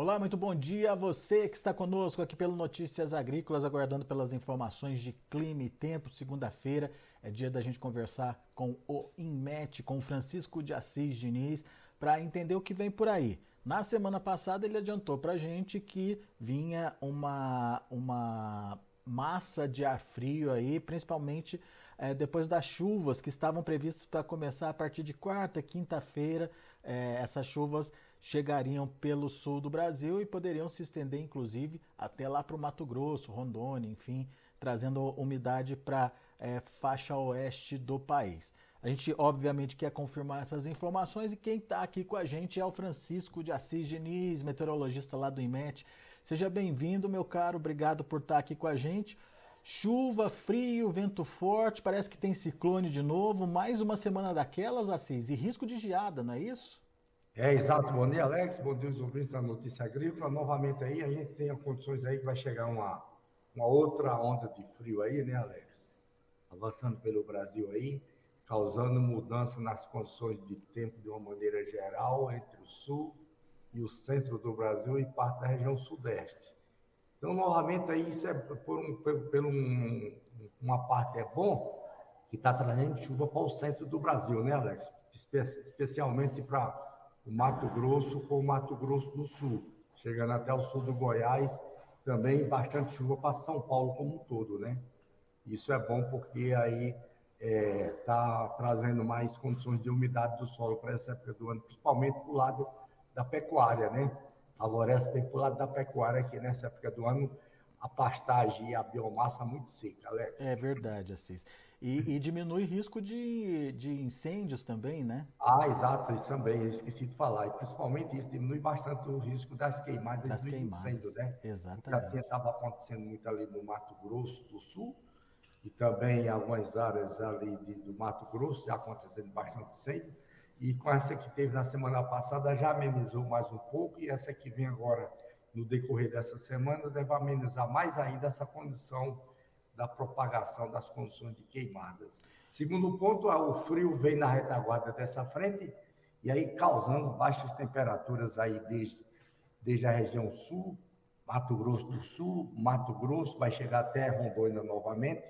Olá, muito bom dia a você que está conosco aqui pelo Notícias Agrícolas, aguardando pelas informações de clima e tempo. Segunda-feira é dia da gente conversar com o INMET, com Francisco de Assis Diniz, para entender o que vem por aí. Na semana passada ele adiantou para a gente que vinha uma, uma massa de ar frio aí, principalmente é, depois das chuvas que estavam previstas para começar a partir de quarta, quinta-feira. É, essas chuvas chegariam pelo sul do Brasil e poderiam se estender, inclusive, até lá para o Mato Grosso, Rondônia, enfim, trazendo umidade para é, faixa oeste do país. A gente, obviamente, quer confirmar essas informações e quem está aqui com a gente é o Francisco de Assis Diniz, meteorologista lá do IMET. Seja bem-vindo, meu caro, obrigado por estar tá aqui com a gente. Chuva, frio, vento forte, parece que tem ciclone de novo, mais uma semana daquelas, Assis, e risco de geada, não é isso? É, exato. Bom dia, Alex. Bom dia, os ouvintes da Notícia Agrícola. Novamente aí, a gente tem condições aí que vai chegar uma, uma outra onda de frio aí, né, Alex? Avançando pelo Brasil aí, causando mudança nas condições de tempo de uma maneira geral entre o sul e o centro do Brasil e parte da região sudeste. Então, novamente, aí, isso é por, um, por, um, uma parte é bom, que está trazendo chuva para o centro do Brasil, né, Alex? Espe especialmente para o Mato Grosso com o Mato Grosso do Sul, chegando até o sul do Goiás, também bastante chuva para São Paulo como um todo, né? Isso é bom porque aí está é, tá trazendo mais condições de umidade do solo para essa época do ano, principalmente para o lado da pecuária, né? Favorece bem para o lado da pecuária, que nessa época do ano a pastagem e a biomassa muito seca, Alex. É verdade, Assis. E, e, diminui risco de, de incêndios também, né? Ah, exato, isso também, eu esqueci de falar. E principalmente isso diminui bastante o risco das queimadas das dos queimadas. incêndios, né? Exatamente. Já estava acontecendo muito ali no Mato Grosso do Sul e também em algumas áreas ali de, do Mato Grosso, já acontecendo bastante incêndio. E com essa que teve na semana passada já amenizou mais um pouco e essa que vem agora no decorrer dessa semana deve amenizar mais ainda essa condição da propagação das condições de queimadas. Segundo ponto, o frio vem na retaguarda dessa frente e aí causando baixas temperaturas aí desde, desde a região sul, Mato Grosso do Sul, Mato Grosso, vai chegar até Rondônia novamente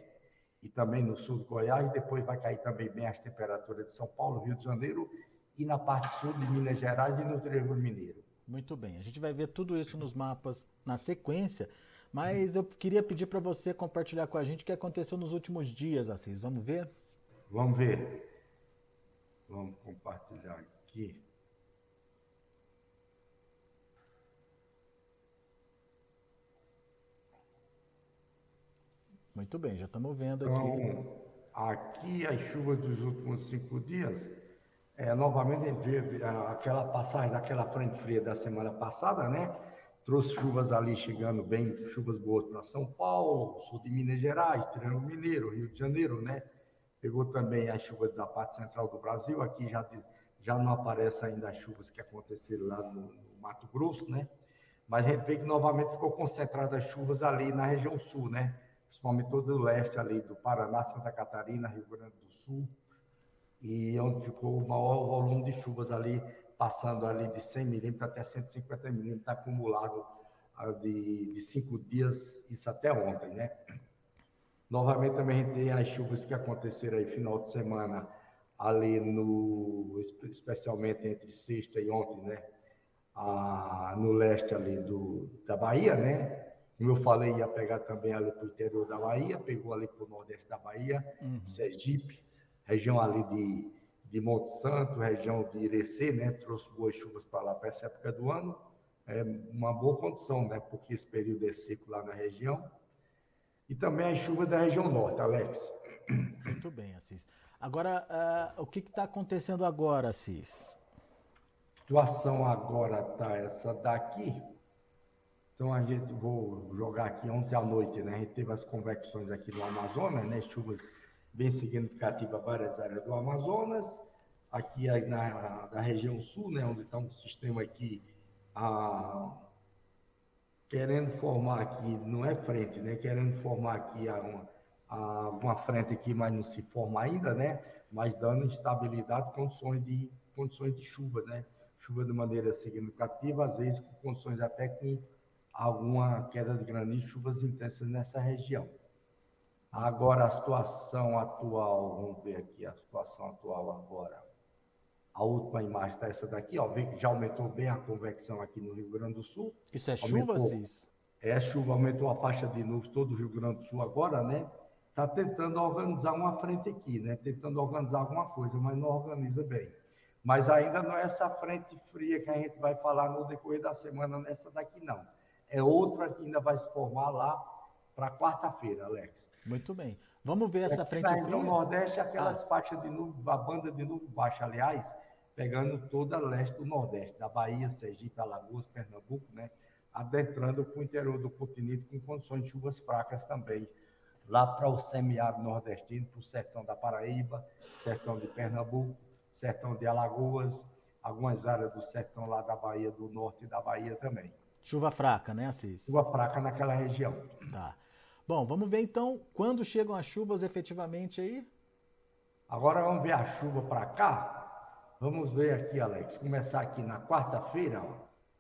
e também no sul do Goiás, depois vai cair também bem as temperaturas de São Paulo, Rio de Janeiro e na parte sul de Minas Gerais e no Triângulo Mineiro. Muito bem, a gente vai ver tudo isso nos mapas na sequência. Mas eu queria pedir para você compartilhar com a gente o que aconteceu nos últimos dias, Assis. Vamos ver? Vamos ver. Vamos compartilhar aqui. Muito bem, já estamos vendo aqui. Então, aqui as chuvas dos últimos cinco dias, é, novamente aquela passagem daquela frente fria da semana passada, né? Trouxe chuvas ali chegando bem, chuvas boas para São Paulo, sul de Minas Gerais, Triângulo Mineiro, Rio de Janeiro, né? Pegou também as chuvas da parte central do Brasil, aqui já, já não aparece ainda as chuvas que aconteceram lá no, no Mato Grosso, né? Mas a gente vê que novamente ficou concentrada as chuvas ali na região sul, né? Principalmente todo o leste ali do Paraná, Santa Catarina, Rio Grande do Sul, e onde ficou o maior volume de chuvas ali passando ali de 100 milímetros até 150 milímetros acumulado ah, de, de cinco dias, isso até ontem, né? Novamente também a gente tem as chuvas que aconteceram aí final de semana ali no, especialmente entre sexta e ontem, né? Ah, no leste ali do, da Bahia, né? Como eu falei, ia pegar também ali para o interior da Bahia, pegou ali para o nordeste da Bahia, uhum. Sergipe, região ali de de Monte Santo, região de Irecê, né? Trouxe boas chuvas para lá para essa época do ano. É uma boa condição, né? Porque esse período é seco lá na região. E também as chuvas da região norte, Alex. Muito bem, Assis. Agora, uh, o que está acontecendo agora, Assis? A situação agora tá essa daqui. Então a gente vou jogar aqui ontem à noite, né? A gente teve as convecções aqui no Amazonas, né? Chuvas bem significativa várias áreas do Amazonas, aqui na, na região sul, né, onde está um sistema aqui a, querendo formar aqui, não é frente, né, querendo formar aqui uma, a, uma frente aqui, mas não se forma ainda, né, mas dando instabilidade, condições de, condições de chuva, né, chuva de maneira significativa, às vezes com condições até com alguma queda de granizo, chuvas intensas nessa região. Agora, a situação atual, vamos ver aqui a situação atual agora. A última imagem está essa daqui, ó, vê que já aumentou bem a convecção aqui no Rio Grande do Sul. Isso é aumentou, chuva, Cis? É chuva, aumentou a faixa de nuvens todo o Rio Grande do Sul agora, né? Está tentando organizar uma frente aqui, né? Tentando organizar alguma coisa, mas não organiza bem. Mas ainda não é essa frente fria que a gente vai falar no decorrer da semana nessa daqui, não. É outra que ainda vai se formar lá para quarta-feira, Alex. Muito bem. Vamos ver essa frente fria. No Nordeste, aquelas ah. faixas de nuvem, a banda de nuvem baixa, aliás, pegando toda a leste do Nordeste, da Bahia, Sergipe, Alagoas, Pernambuco, né? Adentrando para o interior do continente com condições de chuvas fracas também. Lá para o semiárido nordestino, para o sertão da Paraíba, sertão de Pernambuco, sertão de Alagoas, algumas áreas do sertão lá da Bahia do Norte e da Bahia também. Chuva fraca, né, Assis? Chuva fraca naquela região. Tá. Bom, vamos ver então quando chegam as chuvas efetivamente aí. Agora vamos ver a chuva para cá. Vamos ver aqui, Alex. Começar aqui na quarta-feira.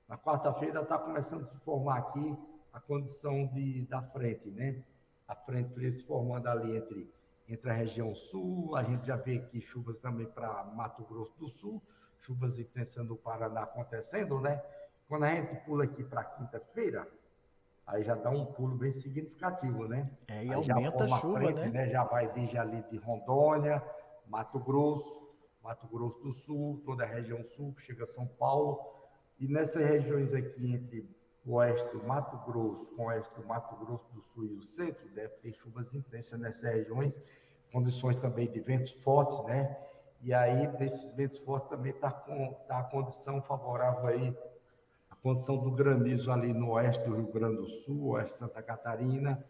Na quarta-feira está começando a se formar aqui a condição de, da frente, né? A frente se formando ali entre, entre a região sul. A gente já vê aqui chuvas também para Mato Grosso do Sul, chuvas intensas no Paraná acontecendo, né? Quando a gente pula aqui para quinta-feira, aí já dá um pulo bem significativo, né? É, e aí aumenta a chuva, frente, né? né? Já vai desde ali de Rondônia, Mato Grosso, Mato Grosso do Sul, toda a região sul, chega a São Paulo. E nessas regiões aqui entre o oeste do Mato Grosso, com o oeste do Mato Grosso do Sul e o centro, deve ter chuvas intensas nessas regiões, condições também de ventos fortes, né? E aí, desses ventos fortes também está tá a condição favorável aí condição do granizo ali no oeste do Rio Grande do Sul, oeste de Santa Catarina,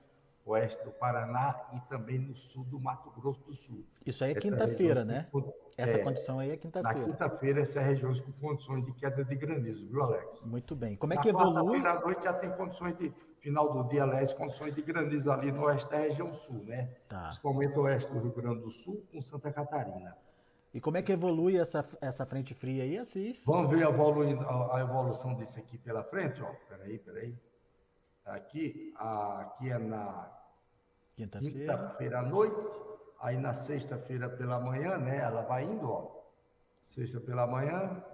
oeste do Paraná e também no sul do Mato Grosso do Sul. Isso aí é quinta-feira, né? Essa é, condição aí é quinta-feira. Na quinta-feira, essas regiões com condições de queda de granizo, viu, Alex? Muito bem. Como é Na que evolui? Na noite já tem condições de, final do dia, Alex, condições de granizo ali no oeste da região sul, né? Tá. Principalmente o oeste do Rio Grande do Sul com Santa Catarina. E como é que evolui essa, essa frente fria aí, Assis? Vamos ver a, a, a evolução disso aqui pela frente, ó. Peraí, peraí. Aqui, aqui é na quinta-feira quinta à noite, aí na sexta-feira pela manhã, né? Ela vai indo, ó. Sexta pela manhã,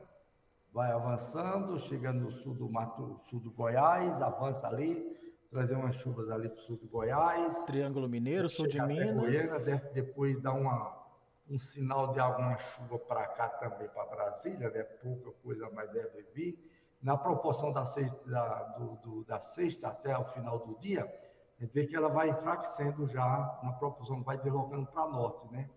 vai avançando, chegando no sul do Mato, sul do Goiás, avança ali, trazer umas chuvas ali para o sul do Goiás. Triângulo Mineiro, sul de Minas. Goiânia, depois dá uma um sinal de alguma chuva para cá também, para Brasília, né? pouca coisa, mas deve vir. Na proporção da sexta, da, do, do, da sexta até o final do dia, a gente vê que ela vai enfraquecendo já, na proporção, vai deslocando para norte, né?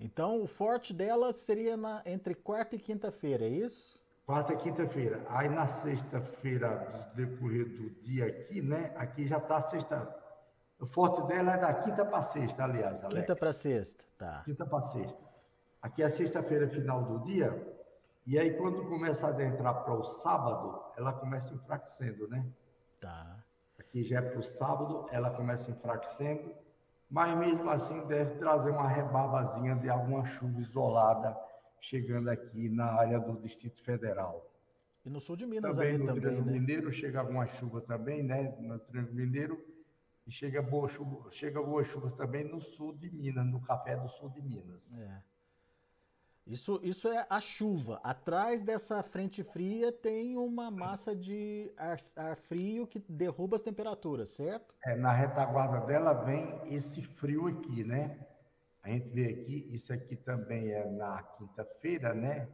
Então, o forte dela seria na, entre quarta e quinta-feira, é isso? Quarta e quinta-feira. Aí, na sexta-feira, decorrer do dia aqui, né? Aqui já está sexta, o forte dela é da quinta para sexta, aliás, Alex. Quinta para sexta, tá. Quinta para sexta. Aqui é sexta-feira, final do dia. E aí, quando começa a adentrar para o sábado, ela começa enfraquecendo, né? Tá. Aqui já é para o sábado, ela começa enfraquecendo. Mas mesmo assim, deve trazer uma rebarbazinha de alguma chuva isolada chegando aqui na área do Distrito Federal. E no sul de Minas também, ali no também, Triângulo né? Mineiro chega alguma chuva também, né? No Triângulo Mineiro e chega boa chuva, chega boas chuvas também no sul de Minas, no café do sul de Minas. É. Isso, isso é a chuva. Atrás dessa frente fria tem uma massa de ar, ar, frio que derruba as temperaturas, certo? É, na retaguarda dela vem esse frio aqui, né? A gente vê aqui, isso aqui também é na quinta-feira, né?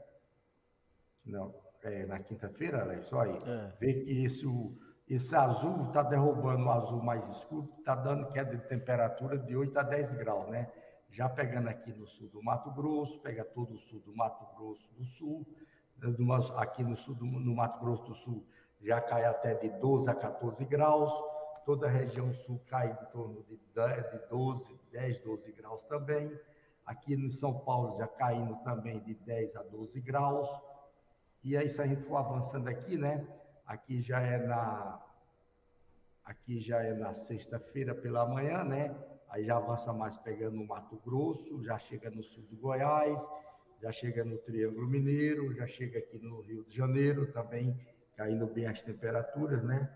Não, é na quinta-feira, Alex, olha aí. É. Vê que isso esse azul está derrubando o azul mais escuro, está dando queda de temperatura de 8 a 10 graus, né? Já pegando aqui no sul do Mato Grosso, pega todo o sul do Mato Grosso do Sul, aqui no sul do no Mato Grosso do Sul já cai até de 12 a 14 graus, toda a região sul cai em torno de 12, 10, 12 graus também. Aqui no São Paulo já caindo também de 10 a 12 graus. E aí, se a gente for avançando aqui, né? Aqui já é na aqui já é na sexta-feira pela manhã, né? Aí já avança mais pegando o Mato Grosso, já chega no sul do Goiás, já chega no Triângulo Mineiro, já chega aqui no Rio de Janeiro também, caindo bem as temperaturas, né?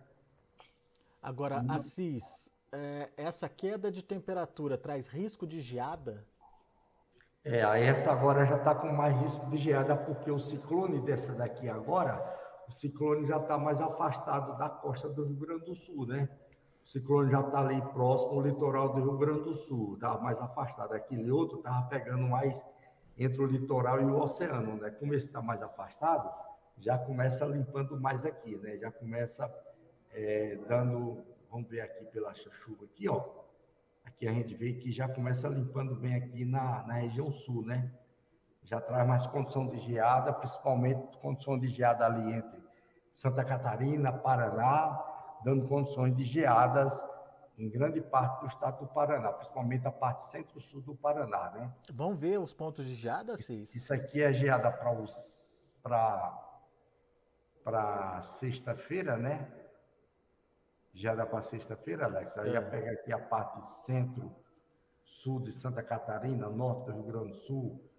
Agora, Assis, é, essa queda de temperatura traz risco de geada? É, essa agora já está com mais risco de geada, porque o ciclone dessa daqui agora, o ciclone já está mais afastado da costa do Rio Grande do Sul, né? O ciclone já está ali próximo ao litoral do Rio Grande do Sul, está mais afastado. Aquele outro estava pegando mais entre o litoral e o oceano, né? Como esse está mais afastado, já começa limpando mais aqui, né? Já começa é, dando, vamos ver aqui pela chuva aqui, ó. Aqui a gente vê que já começa limpando bem aqui na, na região sul, né? Já traz mais condição de geada, principalmente condição de geada ali entre Santa Catarina, Paraná, dando condições de geadas em grande parte do estado do Paraná, principalmente a parte centro-sul do Paraná, né? Vamos ver os pontos de geada, Cis? Isso aqui é geada para os para sexta-feira, né? Geada para sexta-feira, Alex. Aí é. já pega aqui a parte centro-sul de Santa Catarina, norte do Rio Grande do Sul,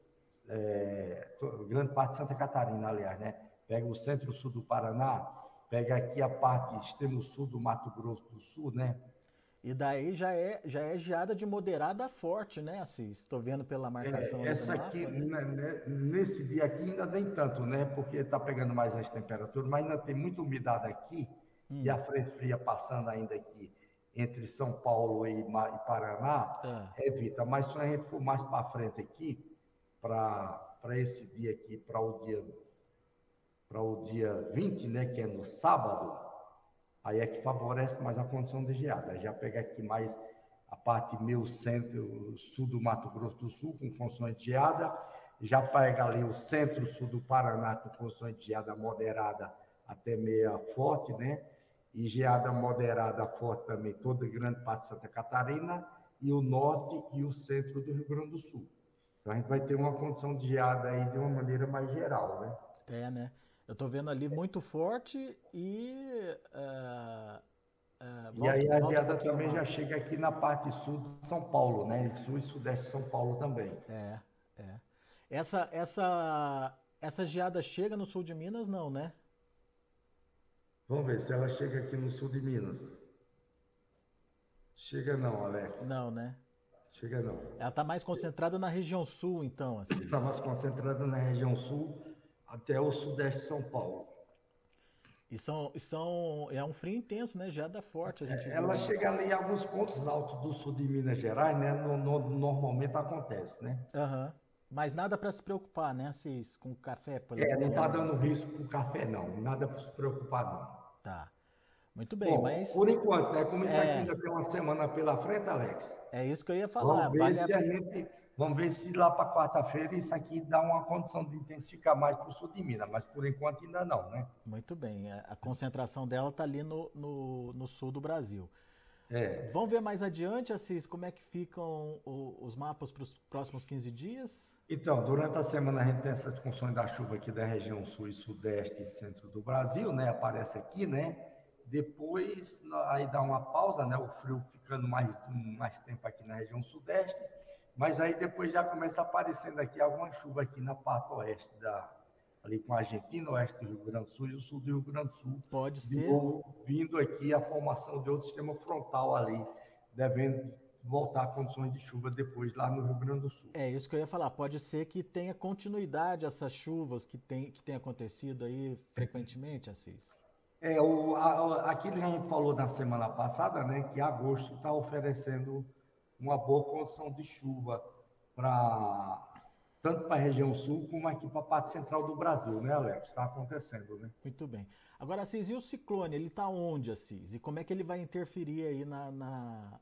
é, grande parte de Santa Catarina, aliás, né? Pega o centro-sul do Paraná, pega aqui a parte extremo sul do Mato Grosso do Sul, né? E daí já é, já é geada de moderada a forte, né, Assis? Estou vendo pela marcação. É, essa aqui, né, né, nesse dia aqui ainda nem tanto, né? Porque está pegando mais as temperaturas, mas ainda tem muita umidade aqui hum. e a frente fria passando ainda aqui entre São Paulo e, e Paraná, é. evita. Mas se a gente for mais para frente aqui, para esse dia aqui, para o dia para o dia 20, né, que é no sábado, aí é que favorece mais a condição de geada. Já pega aqui mais a parte meio centro, sul do Mato Grosso do Sul, com condições de geada, já pega ali o centro-sul do Paraná, com condições de geada moderada até meia forte, né? E geada moderada forte também, toda grande parte de Santa Catarina, e o norte e o centro do Rio Grande do Sul. Então a gente vai ter uma condição de geada aí de uma maneira mais geral, né? É, né? Eu estou vendo ali muito forte e. Uh, uh, volta, e aí a geada um também já chega aqui na parte sul de São Paulo, né? Sul e sudeste de São Paulo também. É, é. Essa, essa, essa geada chega no sul de Minas, não, né? Vamos ver se ela chega aqui no sul de Minas. Chega não, Alex. Não, né? Chega não. Ela está mais concentrada na região sul, então. Está assim. mais concentrada na região sul até o sudeste de São Paulo. E são, são, é um frio intenso, né? Geada forte. A gente é, ela chega ali em alguns pontos altos do sul de Minas Gerais, né? No, no, normalmente acontece, né? Uhum. Mas nada para se preocupar, né, Cis? Com café, por É, não está dando risco com café, não. Nada para se preocupar, não. Tá. Muito bem, Bom, mas. Por enquanto, né? Como isso é... aqui ainda tem uma semana pela frente, Alex. É isso que eu ia falar. Vamos ver vale se a... a gente Vamos ver se lá para quarta-feira isso aqui dá uma condição de intensificar mais para o sul de Minas, mas por enquanto ainda não, né? Muito bem. A concentração dela está ali no, no, no, sul do Brasil. É. Vamos ver mais adiante, Assis, como é que ficam os mapas para os próximos 15 dias? Então, durante a semana a gente tem essas funções da chuva aqui da região sul e sudeste e centro do Brasil, né? Aparece aqui, né? Depois, aí dá uma pausa, né? O frio ficando mais, mais tempo aqui na região sudeste mas aí depois já começa aparecendo aqui alguma chuva aqui na parte oeste da ali com a Argentina, oeste do Rio Grande do Sul e o sul do Rio Grande do Sul. Pode ser. Novo, vindo aqui a formação de outro sistema frontal ali, devendo voltar a condições de chuva depois lá no Rio Grande do Sul. É isso que eu ia falar. Pode ser que tenha continuidade essas chuvas que tem que tem acontecido aí frequentemente, Assis. É, o, a, aquilo que a gente falou na semana passada, né, que agosto está oferecendo uma boa condição de chuva para tanto para a região sul como aqui para a parte central do Brasil, né, Alex? Está acontecendo, né? Muito bem. Agora, Assis, e o ciclone? Ele está onde, Assis? E como é que ele vai interferir aí na, na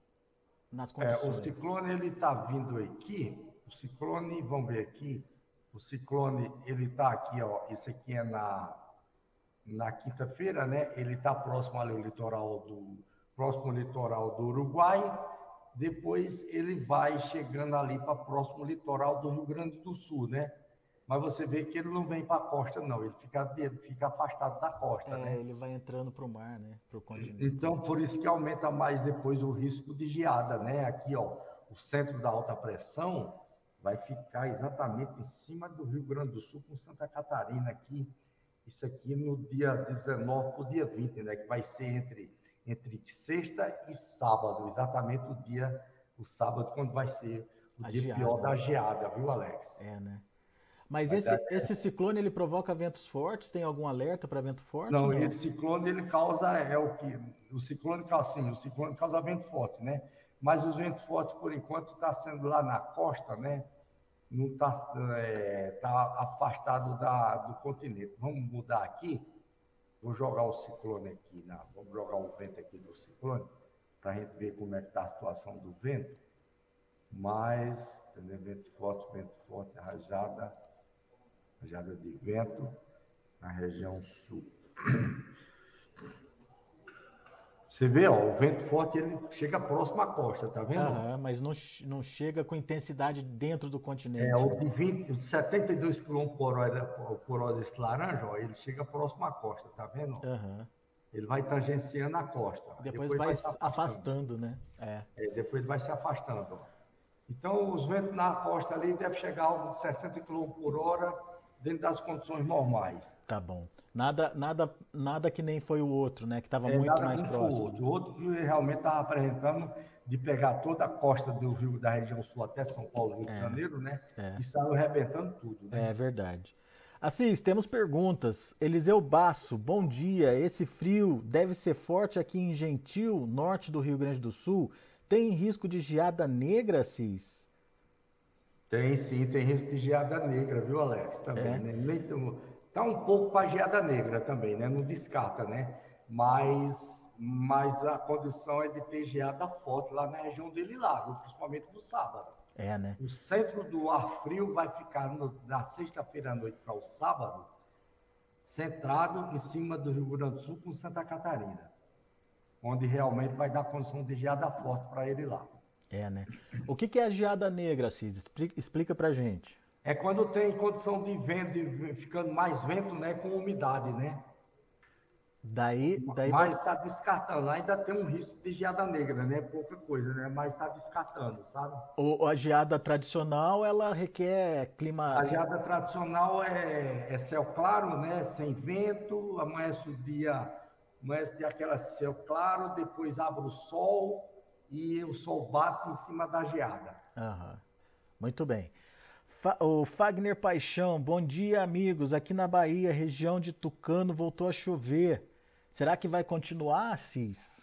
nas condições? É, o ciclone, ele está vindo aqui. O ciclone, vamos ver aqui. O ciclone, ele está aqui, ó. Isso aqui é na, na quinta-feira, né? Ele está próximo ali ao litoral do próximo ao litoral do Uruguai depois ele vai chegando ali para próximo litoral do Rio Grande do Sul, né? Mas você vê que ele não vem para a costa, não, ele fica, ele fica afastado da costa, é, né? ele vai entrando para o mar, né? Para o continente. Então, por isso que aumenta mais depois o risco de geada, né? Aqui, ó, o centro da alta pressão, vai ficar exatamente em cima do Rio Grande do Sul com Santa Catarina aqui. Isso aqui no dia 19 para o dia 20, né? Que vai ser entre, entre sexta e sábado, exatamente o dia, o sábado, quando vai ser o a dia geada. pior da geada, viu, Alex? É, né? Mas esse, esse ciclone ele provoca ventos fortes? Tem algum alerta para vento forte? Não, não, esse ciclone ele causa é o que o ciclone causa sim, o ciclone causa vento forte, né? Mas os ventos fortes por enquanto está sendo lá na costa, né? Não está é, tá afastado da, do continente. Vamos mudar aqui. Vou jogar o ciclone aqui, na, vamos jogar do ciclone para a gente ver como é que está a situação do vento. Mas, entendeu? vento forte, vento forte, rajada rajada de vento na região sul. Você vê, ó, o vento forte ele chega próximo à costa, tá vendo? Aham, mas não, não chega com intensidade dentro do continente. É, o de 20, 72 km por hora, por hora desse laranja, ó, ele chega próximo à costa, tá vendo? Aham. Ele vai tangenciando a costa. Depois, depois vai, se afastando, afastando né? É. é. Depois vai se afastando. Então, os ventos na costa ali devem chegar a uns 60 km por hora dentro das condições normais. Tá bom. Nada, nada, nada que nem foi o outro, né? Que estava é, muito mais próximo. O outro. o outro que realmente estava apresentando de pegar toda a costa do Rio da região sul até São Paulo, Rio é, de Janeiro, né? É. E saiu arrebentando tudo. Né? É verdade. Assis, temos perguntas. Eliseu Basso, bom dia. Esse frio deve ser forte aqui em Gentil, norte do Rio Grande do Sul. Tem risco de geada negra, Assis? Tem sim, tem risco de geada negra, viu, Alex? Também, é. né? Tá um pouco para geada negra também, né? Não descarta, né? Mas, mas a condição é de ter geada forte lá na região dele lá, principalmente no sábado. É, né? O centro do ar frio vai ficar no, na sexta-feira à noite para o sábado, centrado em cima do Rio Grande do Sul com Santa Catarina, onde realmente vai dar condição de geada forte para ele lá. É, né? O que, que é a geada negra, Cis? Explica, explica pra gente. É quando tem condição de vento, de, ficando mais vento, né, com umidade, né? Daí, daí Mas está você... descartando, ainda tem um risco de geada negra, né? Pouca coisa, né? Mas está descartando, sabe? O, a geada tradicional, ela requer clima... A geada tradicional é, é céu claro, né? Sem vento, amanhece o dia, amanhece o dia aquela céu claro, depois abre o sol, e o sol bate em cima da geada. Uhum. Muito bem. O Fagner Paixão, bom dia, amigos. Aqui na Bahia, região de Tucano, voltou a chover. Será que vai continuar, Cis?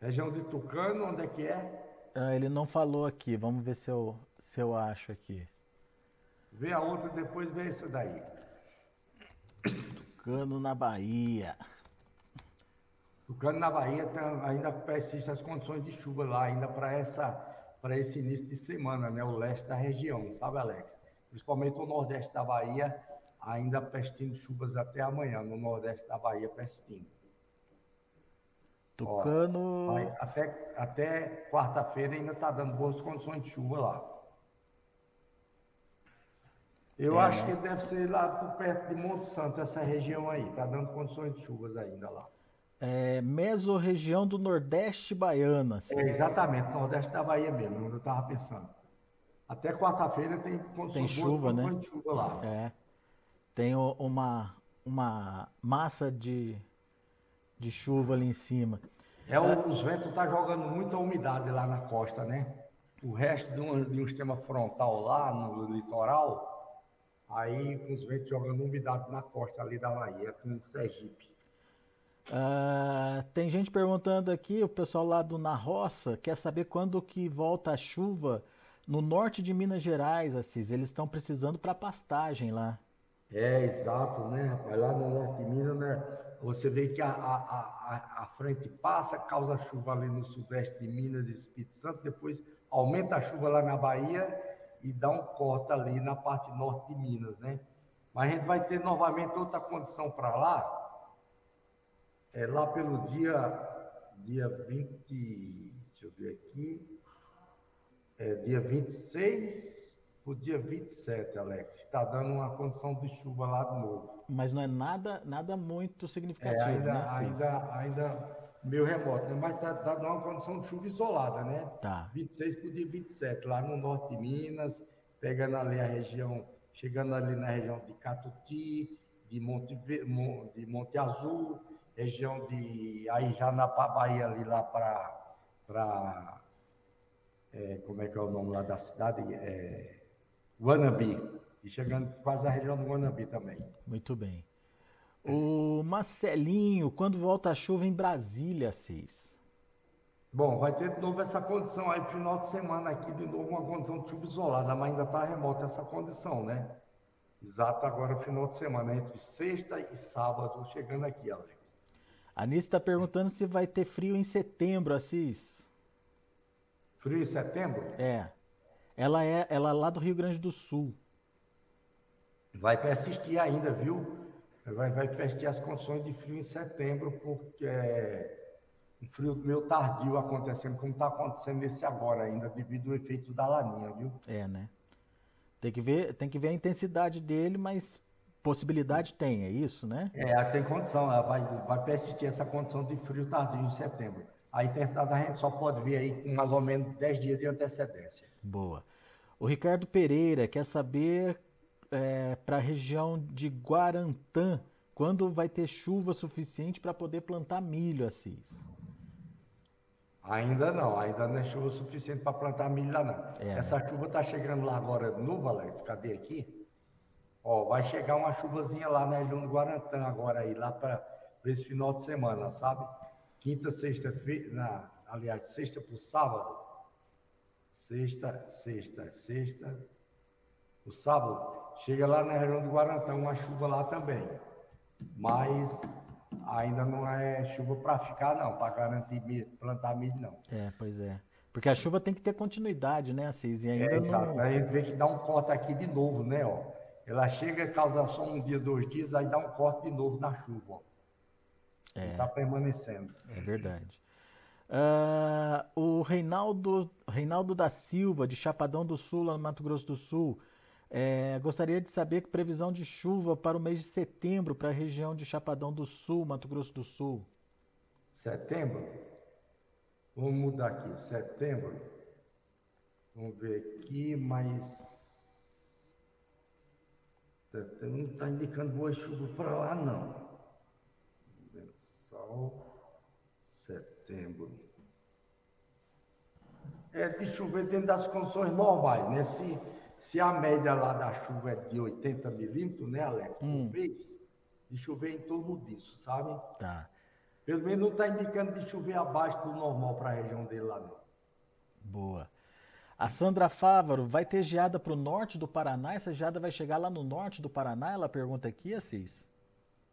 Região de Tucano, onde é que é? Ah, ele não falou aqui. Vamos ver se eu, se eu acho aqui. Vê a outra, depois vê essa daí. Tucano na Bahia. O cano na Bahia tá, ainda persiste as condições de chuva lá, ainda para essa para esse início de semana, né? O leste da região, sabe, Alex? Principalmente o nordeste da Bahia, ainda persistindo chuvas até amanhã, no nordeste da Bahia persistindo. Tucano. Ó, até até quarta-feira ainda está dando boas condições de chuva lá. Eu é, acho que deve ser lá por perto de Monte Santo, essa região aí. Está dando condições de chuvas ainda lá é, mesorregião do Nordeste baiana. Assim. É, exatamente, Nordeste da Bahia mesmo, eu estava pensando. Até quarta-feira tem, tem chuva, né? chuva lá. É. Tem uma, uma massa de, de chuva ali em cima. É, os ventos estão tá jogando muita umidade lá na costa, né? O resto de um, de um sistema frontal lá no litoral, aí com os ventos jogando umidade na costa ali da Bahia, com o Sergipe. Uh, tem gente perguntando aqui, o pessoal lá do Na Roça quer saber quando que volta a chuva no norte de Minas Gerais, Assis. Eles estão precisando para pastagem lá. É, exato, né, rapaz? Lá no norte de Minas, né? Você vê que a, a, a, a frente passa, causa chuva ali no sudeste de Minas e Espírito Santo, depois aumenta a chuva lá na Bahia e dá um corte ali na parte norte de Minas, né? Mas a gente vai ter novamente outra condição para lá, é, lá pelo dia, dia 20, deixa eu ver aqui, é, dia 26 para o dia 27, Alex. Está dando uma condição de chuva lá de novo. Mas não é nada, nada muito significativo, é, ainda, né? Ainda, ainda, meio remoto, né? mas está tá numa condição de chuva isolada, né? Tá. 26 para o dia 27, lá no norte de Minas, pegando ali a região, chegando ali na região de Catuti, de Monte, de Monte Azul, região de. Aí já na Bahia, ali lá para. É, como é que é o nome lá da cidade? É, Guanabi. E chegando quase à região do Guanabi também. Muito bem. O Marcelinho, quando volta a chuva em Brasília, Cis? Bom, vai ter de novo essa condição aí, final de semana aqui, de novo uma condição de chuva isolada, mas ainda está remota essa condição, né? Exato agora, final de semana, entre sexta e sábado, chegando aqui, Alex. A Anice está perguntando se vai ter frio em setembro, Assis. Frio em setembro? É. Ela é, ela é lá do Rio Grande do Sul. Vai persistir ainda, viu? vai, vai persistir as condições de frio em setembro, porque é um frio meio tardio acontecendo, como está acontecendo esse agora ainda, devido ao efeito da laninha, viu? É, né? Tem que ver, tem que ver a intensidade dele, mas possibilidade tem, é isso, né? É, tem condição, vai, vai persistir essa condição de frio tardio em setembro. A intensidade a gente só pode ver aí com mais ou menos 10 dias de antecedência. Boa. O Ricardo Pereira quer saber é, para a região de Guarantã, quando vai ter chuva suficiente para poder plantar milho, Assis? Ainda não, ainda não é chuva suficiente para plantar milho lá não. É, Essa né? chuva está chegando lá agora no Alex, cadê aqui? Ó, vai chegar uma chuvazinha lá na região do Guarantã agora aí, lá para esse final de semana, sabe? Quinta, sexta, na, aliás, sexta para o sábado. Sexta, sexta, sexta. O sábado, Chega lá na região do Guarantã, uma chuva lá também. Mas ainda não é chuva para ficar, não, para garantir plantar milho, não. É, pois é. Porque a chuva tem que ter continuidade, né, Assis? E ainda é, exato. Não... Aí a gente vê que dá um corte aqui de novo, né, ó. Ela chega, causa só um dia, dois dias, aí dá um corte de novo na chuva, ó. É. Está permanecendo. É verdade. Uh, o Reinaldo, Reinaldo da Silva, de Chapadão do Sul, lá no Mato Grosso do Sul, é, gostaria de saber que previsão de chuva para o mês de setembro para a região de Chapadão do Sul, Mato Grosso do Sul. Setembro? Vamos mudar aqui. Setembro. Vamos ver aqui, mas. Não está indicando boa chuva para lá, não. Sol, setembro. É de chover dentro das condições normais, né? Se se a média lá da chuva é de 80 milímetros, né, Alex, hum. por vez, de chover em torno disso, sabe? Tá. Pelo menos não está indicando de chover abaixo do normal para a região dele lá, não. Boa. A Sandra Fávaro, vai ter geada para o norte do Paraná? Essa geada vai chegar lá no norte do Paraná? Ela pergunta aqui, Assis.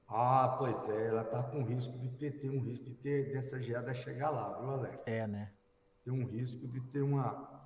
Ah, pois é, ela está com risco de ter, ter um risco de ter dessa geada chegar lá, viu, Alex? É, né? Tem um risco de ter uma,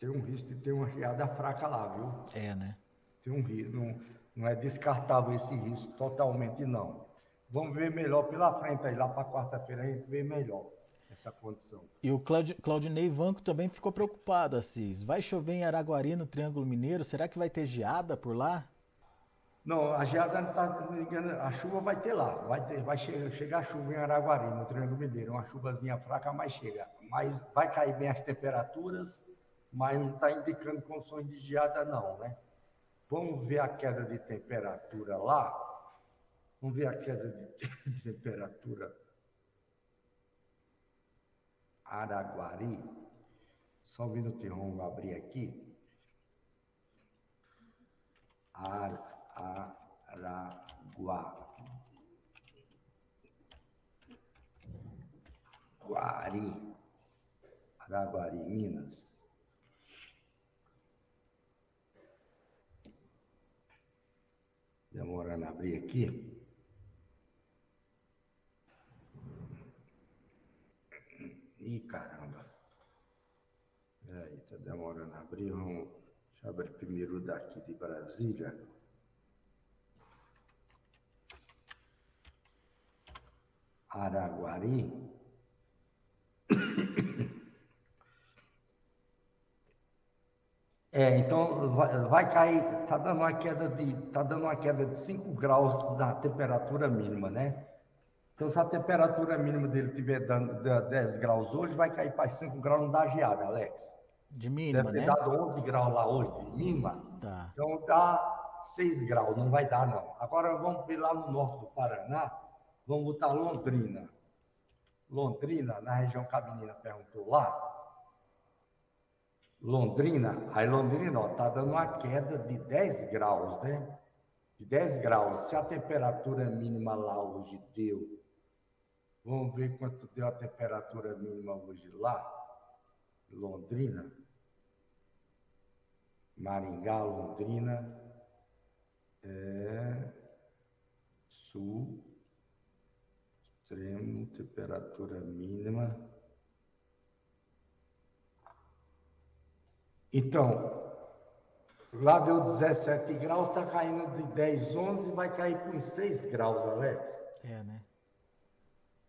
tem um risco de ter uma geada fraca lá, viu? É, né? Tem um risco, não, não é descartável esse risco totalmente, não. Vamos ver melhor pela frente aí, lá para quarta-feira a gente vê melhor essa condição. E o Claud, Claudinei Vanco também ficou preocupado, Assis. Vai chover em Araguari, no Triângulo Mineiro, será que vai ter geada por lá? Não, a geada não está a chuva vai ter lá, vai, ter, vai chegar, chegar chuva em Araguari, no Triângulo Mineiro, uma chuvazinha fraca, mas chega. Mas vai cair bem as temperaturas, mas não está indicando condições de geada não, né? Vamos ver a queda de temperatura lá. Vamos ver a queda de temperatura. Araguari. Só um minutinho, vamos abrir aqui. Araguari. Guari. Araguari, Minas. Demorando a abrir aqui. Ih, caramba. Peraí, tá demorando a abrir. Vamos... Deixa eu abrir primeiro daqui de Brasília. Araguari. É, então vai, vai cair, tá dando uma queda de, tá dando uma queda de 5 graus na temperatura mínima, né? Então, se a temperatura mínima dele estiver dando 10 graus hoje, vai cair para 5 graus, não dá geada, Alex. De mínima, Deve ter né? dado 11 graus lá hoje, de mínima. Tá. Então, dá 6 graus, não vai dar, não. Agora, vamos ver lá no norte do Paraná, vamos botar Londrina. Londrina, na região que a menina perguntou lá. Londrina, aí Londrina, ó, tá dando uma queda de 10 graus, né? De 10 graus. Se a temperatura mínima lá hoje deu Vamos ver quanto deu a temperatura mínima hoje lá. Londrina. Maringá, Londrina. É, sul. Extremo, temperatura mínima. Então, lá deu 17 graus, está caindo de 10, 11, vai cair com 6 graus, Alex. É, né?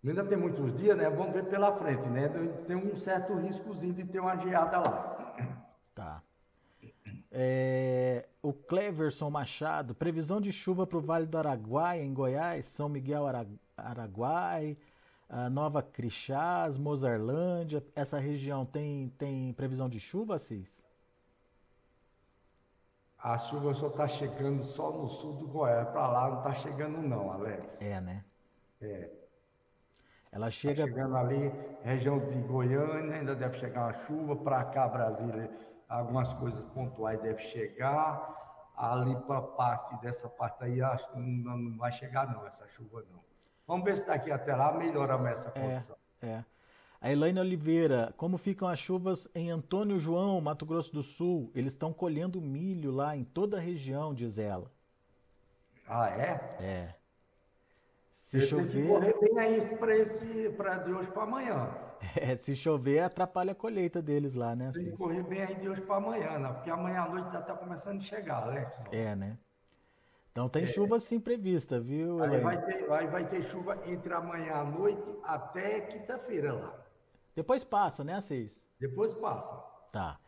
Ainda tem muitos dias, né? Vamos ver pela frente, né? Tem um certo riscozinho de ter uma geada lá. Tá. É, o Cleverson Machado, previsão de chuva para o Vale do Araguaia, em Goiás, São Miguel Ara, Araguai, Nova Crixás, Mozarlândia, essa região tem, tem previsão de chuva, Cis? A chuva só está chegando só no sul do Goiás, para lá não está chegando não, Alex. É, né? É. Ela chega. Tá chegando ali, região de Goiânia, ainda deve chegar uma chuva. Para cá, Brasília, algumas coisas pontuais devem chegar. Ali para parte dessa parte aí, acho que não, não, vai chegar, não, essa chuva não. Vamos ver se daqui até lá melhoramos essa condição. É, é. A Elaine Oliveira, como ficam as chuvas em Antônio João, Mato Grosso do Sul? Eles estão colhendo milho lá em toda a região, diz ela. Ah, é? É. Se chover. Tem que correr bem aí para esse, para de hoje para amanhã. É, se chover, atrapalha a colheita deles lá, né? Tem que correr bem aí de hoje para amanhã, né? Porque amanhã à noite já está começando a chegar, Alex. É, né? Então tem é. chuva sim prevista, viu? Aí vai, ter, aí vai ter chuva entre amanhã à noite até quinta-feira lá. Depois passa, né, Assis? Depois passa. Tá.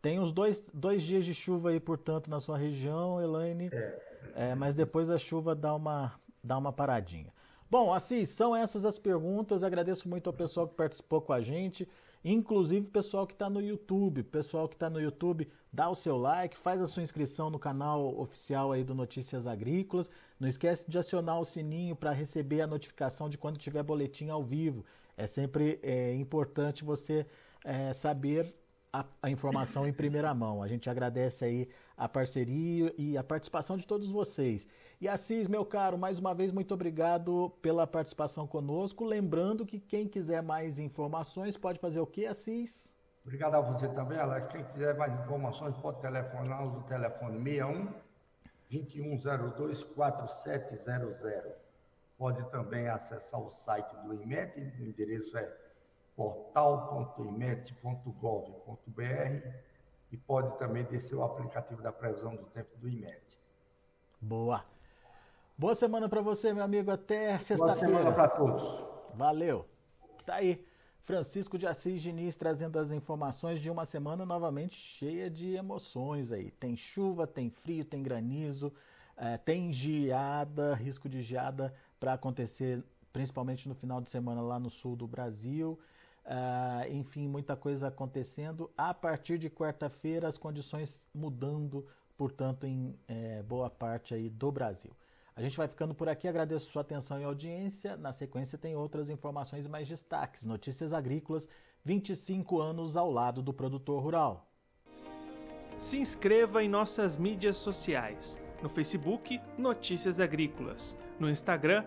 Tem uns dois, dois dias de chuva aí, portanto, na sua região, Elaine. É. é. mas depois a chuva dá uma, dá uma paradinha. Bom, assim, são essas as perguntas. Agradeço muito ao pessoal que participou com a gente, inclusive o pessoal que está no YouTube. Pessoal que está no YouTube, dá o seu like, faz a sua inscrição no canal oficial aí do Notícias Agrícolas. Não esquece de acionar o sininho para receber a notificação de quando tiver boletim ao vivo. É sempre é, importante você é, saber a, a, informação em primeira mão. A gente agradece aí a parceria e a participação de todos vocês. E Assis, meu caro, mais uma vez muito obrigado pela participação conosco. Lembrando que quem quiser mais informações pode fazer o que, Assis? Obrigado a você também, Alex. Quem quiser mais informações pode telefonar no telefone 61 2102 4700. Pode também acessar o site do IMET, o endereço é portal.imet.gov.br e pode também descer o aplicativo da previsão do tempo do IMET. Boa. Boa semana para você, meu amigo. Até sexta-feira. Boa semana para todos. Valeu. Tá aí. Francisco de Assis Diniz trazendo as informações de uma semana novamente cheia de emoções aí. Tem chuva, tem frio, tem granizo, é, tem geada, risco de geada para acontecer principalmente no final de semana lá no sul do Brasil. Uh, enfim, muita coisa acontecendo. A partir de quarta-feira, as condições mudando, portanto, em é, boa parte aí do Brasil. A gente vai ficando por aqui, agradeço sua atenção e audiência. Na sequência tem outras informações mais destaques. Notícias agrícolas, 25 anos ao lado do produtor rural. Se inscreva em nossas mídias sociais. No Facebook, Notícias Agrícolas. No Instagram,